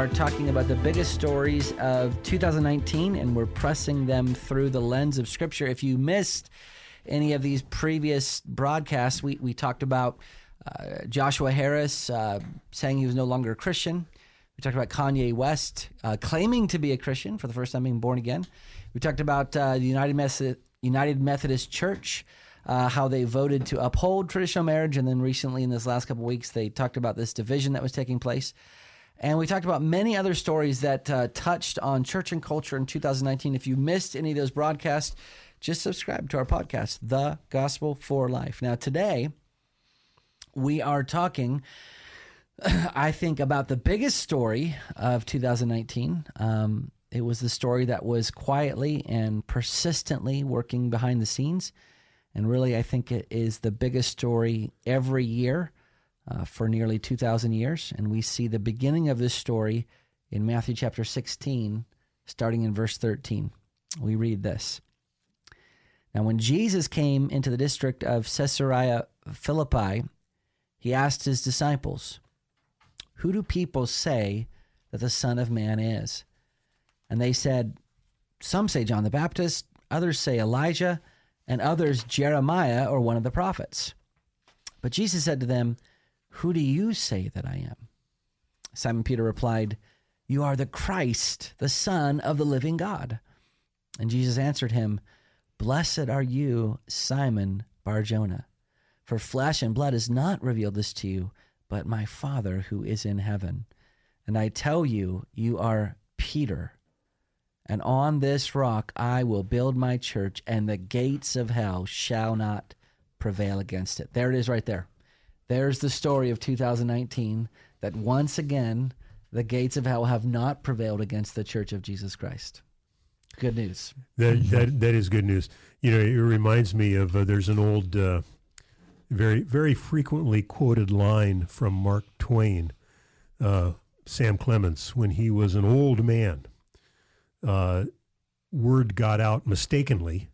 are talking about the biggest stories of 2019, and we're pressing them through the lens of Scripture. If you missed any of these previous broadcasts, we, we talked about uh, Joshua Harris uh, saying he was no longer a Christian. We talked about Kanye West uh, claiming to be a Christian for the first time being born again. We talked about uh, the United, Methodist, United Methodist Church, uh, how they voted to uphold traditional marriage. And then recently, in this last couple weeks, they talked about this division that was taking place. And we talked about many other stories that uh, touched on church and culture in 2019. If you missed any of those broadcasts, just subscribe to our podcast, The Gospel for Life. Now, today, we are talking, I think, about the biggest story of 2019. Um, it was the story that was quietly and persistently working behind the scenes. And really, I think it is the biggest story every year uh, for nearly 2,000 years. And we see the beginning of this story in Matthew chapter 16, starting in verse 13. We read this. Now, when Jesus came into the district of Caesarea Philippi, he asked his disciples, Who do people say that the Son of Man is? And they said, Some say John the Baptist, others say Elijah, and others Jeremiah or one of the prophets. But Jesus said to them, Who do you say that I am? Simon Peter replied, You are the Christ, the Son of the living God. And Jesus answered him, Blessed are you, Simon Barjona. For flesh and blood has not revealed this to you, but my Father who is in heaven. And I tell you, you are Peter. And on this rock I will build my church, and the gates of hell shall not prevail against it. There it is right there. There's the story of 2019 that once again the gates of hell have not prevailed against the church of Jesus Christ. Good news. That that that is good news. You know, it reminds me of uh, there's an old uh, very very frequently quoted line from Mark Twain, uh, Sam Clemens, when he was an old man. Uh, word got out mistakenly.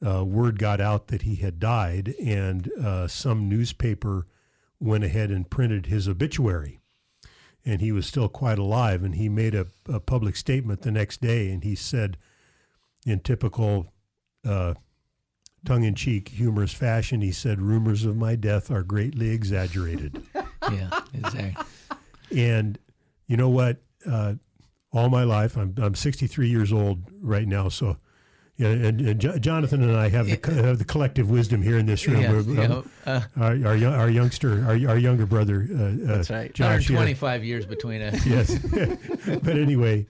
Uh, word got out that he had died, and uh, some newspaper went ahead and printed his obituary. And he was still quite alive, and he made a, a public statement the next day, and he said, in typical uh, tongue in cheek, humorous fashion, he said, Rumors of my death are greatly exaggerated. yeah, exactly. And you know what? Uh, all my life, I'm, I'm 63 years old right now. So, yeah, and, and Jo- Jonathan and I have the, co- have the collective wisdom here in this room. You um, know, uh, our, our, our youngster, our, our younger brother, uh, uh, That's right. Josh. yeah. years between us. yes. but anyway,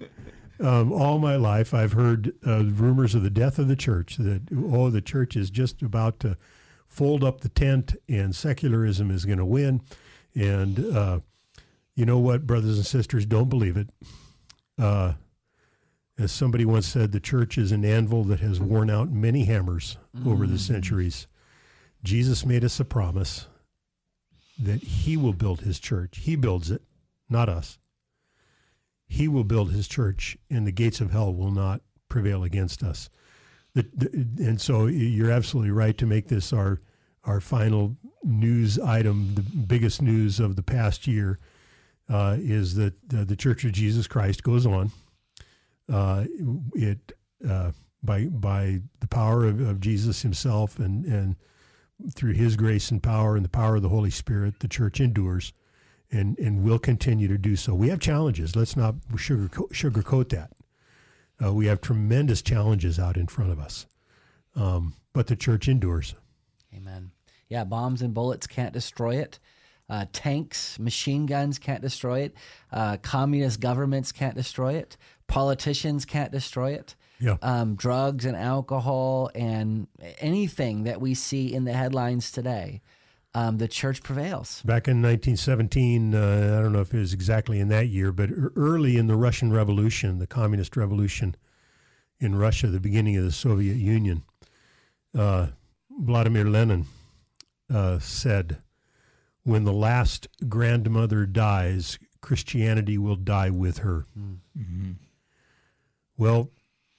um, all my life I've heard uh, rumors of the death of the church. That oh, the church is just about to fold up the tent, and secularism is going to win. And uh, you know what, brothers and sisters, don't believe it. Uh, as somebody once said, the church is an anvil that has worn out many hammers over the centuries. Jesus made us a promise that He will build His church. He builds it, not us he will build his church and the gates of hell will not prevail against us. The, the, and so you're absolutely right to make this our our final news item. The biggest news of the past year uh, is that the, the Church of Jesus Christ goes on. Uh, it uh, by by the power of, of Jesus Himself and and through His grace and power and the power of the Holy Spirit, the church endures and and will continue to do so. We have challenges. Let's not sugarcoat, sugarcoat that. Uh, we have tremendous challenges out in front of us, um, but the church endures. Amen. Yeah, bombs and bullets can't destroy it. Uh, tanks, machine guns can't destroy it. Uh, communist governments can't destroy it. Politicians can't destroy it. Yeah. Um, drugs and alcohol and anything that we see in the headlines today, um, the church prevails. Back in 1917, uh, I don't know if it was exactly in that year, but early in the Russian Revolution, the Communist Revolution in Russia, the beginning of the Soviet Union, uh, Vladimir Lenin uh, said, When the last grandmother dies, Christianity will die with her. Mm-hmm. Well,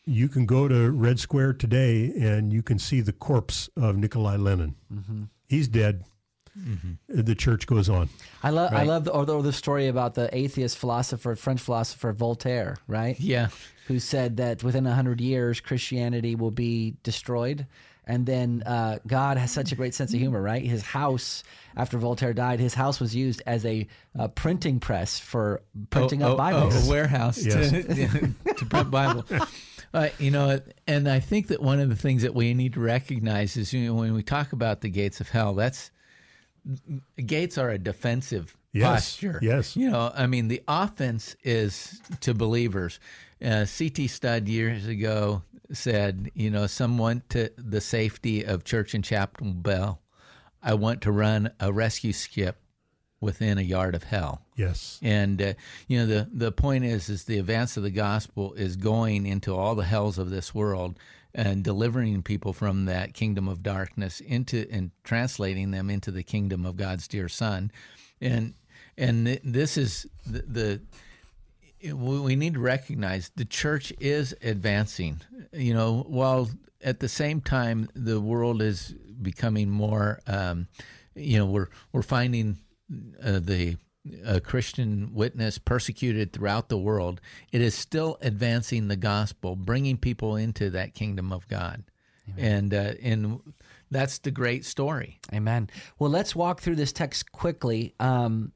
you can go to Red Square today and you can see the corpse of Nikolai Lenin. Mm-hmm. He's dead. Mm-hmm. The church goes on. I love right. I love the, or, the, or the story about the atheist philosopher, French philosopher Voltaire, right? Yeah, who said that within hundred years Christianity will be destroyed. And then uh, God has such a great sense of humor, right? His house, after Voltaire died, his house was used as a, a printing press for printing oh, up oh, Bibles. Oh, a warehouse yes. to, to print Bible. Uh, you know, and I think that one of the things that we need to recognize is you know, when we talk about the gates of hell, that's gates are a defensive yes, posture. Yes. You know, I mean, the offense is to believers. Uh, C.T. Studd years ago said, you know, someone to the safety of Church and Chapel Bell, I want to run a rescue skip within a yard of hell. Yes. And uh, you know the the point is is the advance of the gospel is going into all the hells of this world and delivering people from that kingdom of darkness into and translating them into the kingdom of God's dear son. And and this is the, the we need to recognize the church is advancing. You know, while at the same time the world is becoming more, um, you know, we're we're finding uh, the uh, Christian witness persecuted throughout the world. It is still advancing the gospel, bringing people into that kingdom of God, Amen. and uh, and that's the great story. Amen. Well, let's walk through this text quickly. Um,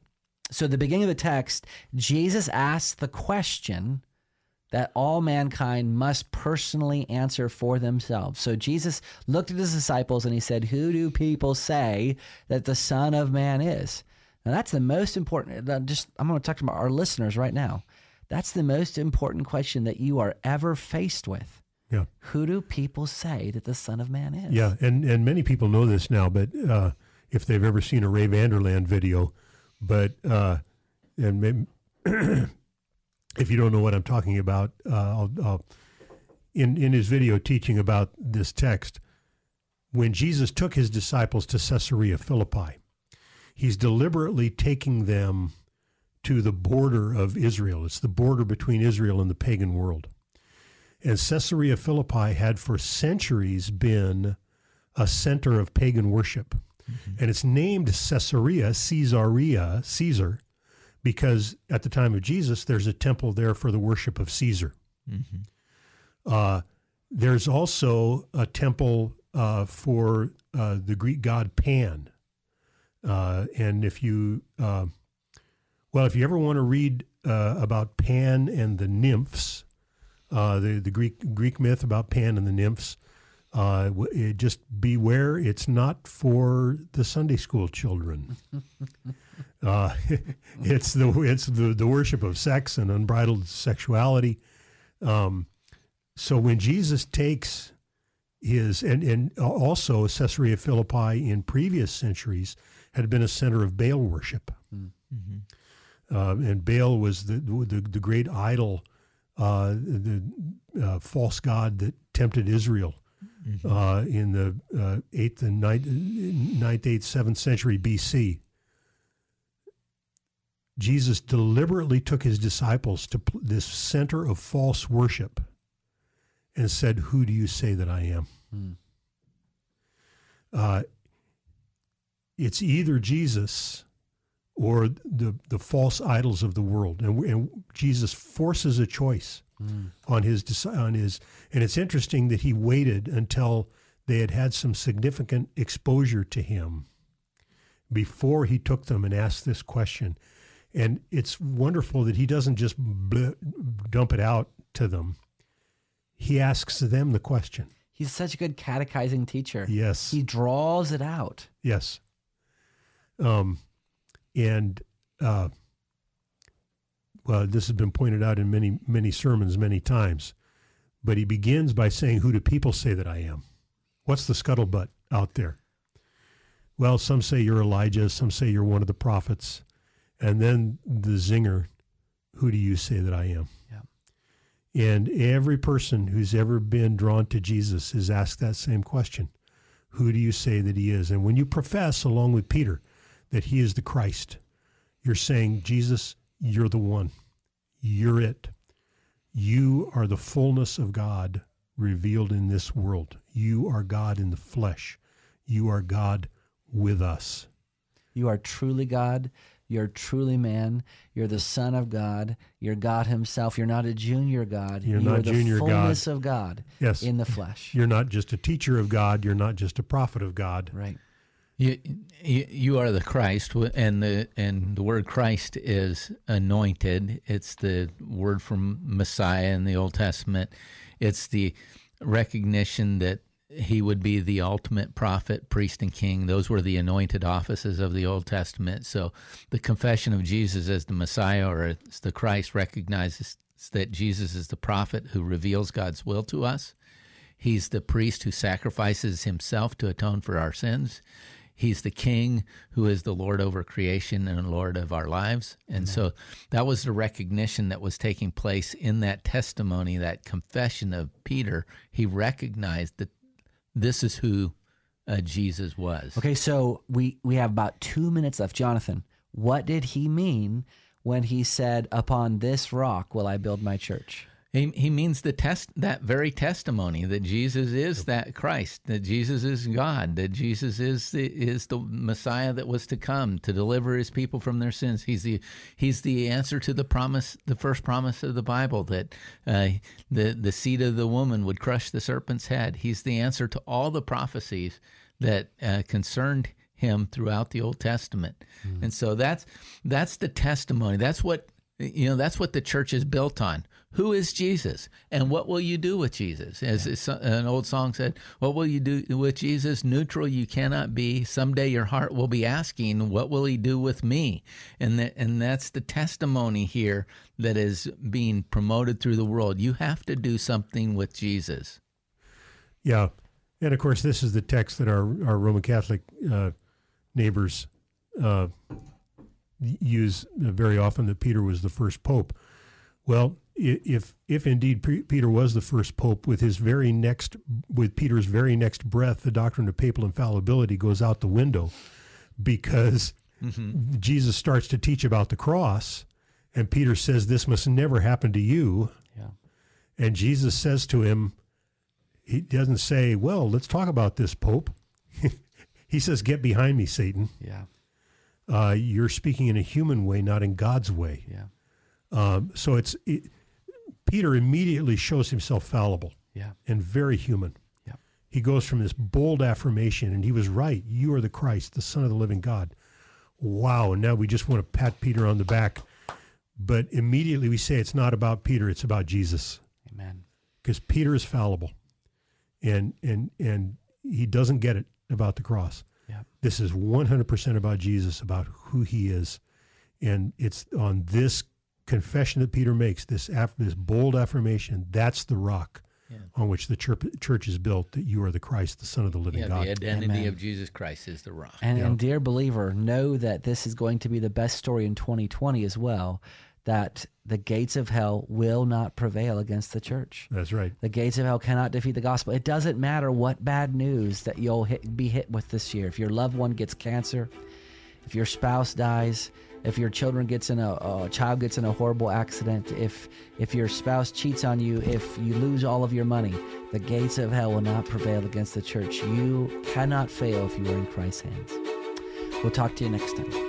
so, the beginning of the text, Jesus asks the question that all mankind must personally answer for themselves. So, Jesus looked at his disciples and he said, Who do people say that the Son of Man is? Now, that's the most important. Uh, just, I'm going to talk to our listeners right now. That's the most important question that you are ever faced with. Yeah. Who do people say that the Son of Man is? Yeah, and, and many people know this now, but uh, if they've ever seen a Ray Vander Laan video, but uh, and maybe if you don't know what I'm talking about, uh, I'll, I'll, in in his video teaching about this text, when Jesus took his disciples to Caesarea Philippi, he's deliberately taking them to the border of Israel. It's the border between Israel and the pagan world. And Caesarea Philippi had for centuries been a center of pagan worship. Mm-hmm. And it's named Caesarea, Caesarea, Caesar, because at the time of Jesus, there's a temple there for the worship of Caesar. Mm-hmm. Uh, there's also a temple uh, for uh, the Greek god Pan. Uh, and if you, uh, well, if you ever want to read uh, about Pan and the nymphs, the, the Greek, Greek myth about Pan and the nymphs, uh, it, just beware, it's not for the Sunday school children. uh, it's the it's the, the worship of sex and unbridled sexuality. Um, so when Jesus takes his and and also Caesarea Philippi in previous centuries had been a center of Baal worship, mm-hmm. uh, and Baal was the the, the great idol, uh, the uh, false god that tempted Israel mm-hmm. uh, in the uh, eighth and ninth, ninth, eighth, seventh century BC. Jesus deliberately took his disciples to this center of false worship and said, Who do you say that I am? Mm. Uh, it's either Jesus or the, the false idols of the world. And, and Jesus forces a choice mm. on his on his. And it's interesting that he waited until they had had some significant exposure to him before he took them and asked this question. And it's wonderful that he doesn't just bl- dump it out to them. He asks them the question. He's such a good catechizing teacher. Yes. He draws it out. Yes. Um, and uh, well, this has been pointed out in many many sermons many times, but he begins by saying, "Who do people say that I am?" What's the scuttlebutt out there? Well, some say you're Elijah, some say you're one of the prophets, and then the zinger, "Who do you say that I am?" Yeah. And every person who's ever been drawn to Jesus is asked that same question Who do you say that he is? And when you profess, along with Peter, that he is the Christ, you're saying, Jesus, you're the one. You're it. You are the fullness of God revealed in this world. You are God in the flesh. You are God with us. You are truly God. You're truly man. You're the Son of God. You're God Himself. You're not a junior God. You're you not the junior God. fullness of God Yes. in the flesh. You're not just a teacher of God. You're not just a prophet of God. right. You, you are the Christ, and the and the word Christ is anointed. It's the word from Messiah in the Old Testament. It's the recognition that he would be the ultimate prophet, priest, and king. Those were the anointed offices of the Old Testament. So the confession of Jesus as the Messiah or as the Christ recognizes that Jesus is the prophet who reveals God's will to us. He's the priest who sacrifices himself to atone for our sins. He's the king who is the Lord over creation and Lord of our lives. And so that was the recognition that was taking place in that testimony, that confession of Peter. He recognized that this is who uh, Jesus was. Okay, so we we have about two minutes left. Jonathan, what did he mean when he said, "Upon this rock will I build my church"? He, he means the test that very testimony that Jesus is that Christ, that Jesus is God, that Jesus is the is the Messiah that was to come to deliver his people from their sins. He's the he's the answer to the promise, the first promise of the Bible that uh, the the seed of the woman would crush the serpent's head. He's the answer to all the prophecies that uh, concerned him throughout the Old Testament. And so that's that's the testimony. That's what you know, that's what the church is built on. Who is Jesus? And what will you do with Jesus? As it's- an old song said, What will you do with Jesus? Neutral you cannot be. Someday your heart will be asking, What will he do with me? And, that, and that's the testimony here that is being promoted through the world. You have to do something with Jesus. Yeah, and of course, this is the text that our our Roman Catholic uh, neighbors uh, use very often. That Peter was the first pope. Well, if if indeed Peter was the first pope, with his very next with Peter's very next breath, the doctrine of papal infallibility goes out the window, because Jesus starts to teach about the cross, and Peter says, "This must never happen to you." Yeah. And Jesus says to him, he doesn't say, Well, let's talk about this, Pope. he says, Get behind me, Satan. Yeah. Uh, you're speaking in a human way, not in God's way. Yeah. Um, so it's it, Peter immediately shows himself fallible Yeah. and very human. Yeah. He goes from this bold affirmation, and he was right. You are the Christ, the Son of the living God. Wow. And now we just want to pat Peter on the back. But immediately we say it's not about Peter, it's about Jesus. Amen. because Peter is fallible, and and and he doesn't get it about the cross. Yeah. This is one hundred percent about Jesus, about who he is, and it's on this confession that Peter makes, this aff- this bold affirmation. That's the rock Yeah. on which the church, church is built. That you are the Christ, the Son of the living Yeah, God. the identity Amen. of Jesus Christ is the rock. And, Yeah. and dear believer, know that this is going to be the best story in 2020 as well. That the gates of hell will not prevail against the church. That's right. The gates of hell cannot defeat the gospel. It doesn't matter what bad news that you'll hit, be hit with this year. If your loved one gets cancer, if your spouse dies, if your children gets in a, a child gets in a horrible accident, if if your spouse cheats on you, if you lose all of your money, the gates of hell will not prevail against the church. You cannot fail if you are in Christ's hands. We'll talk to you next time.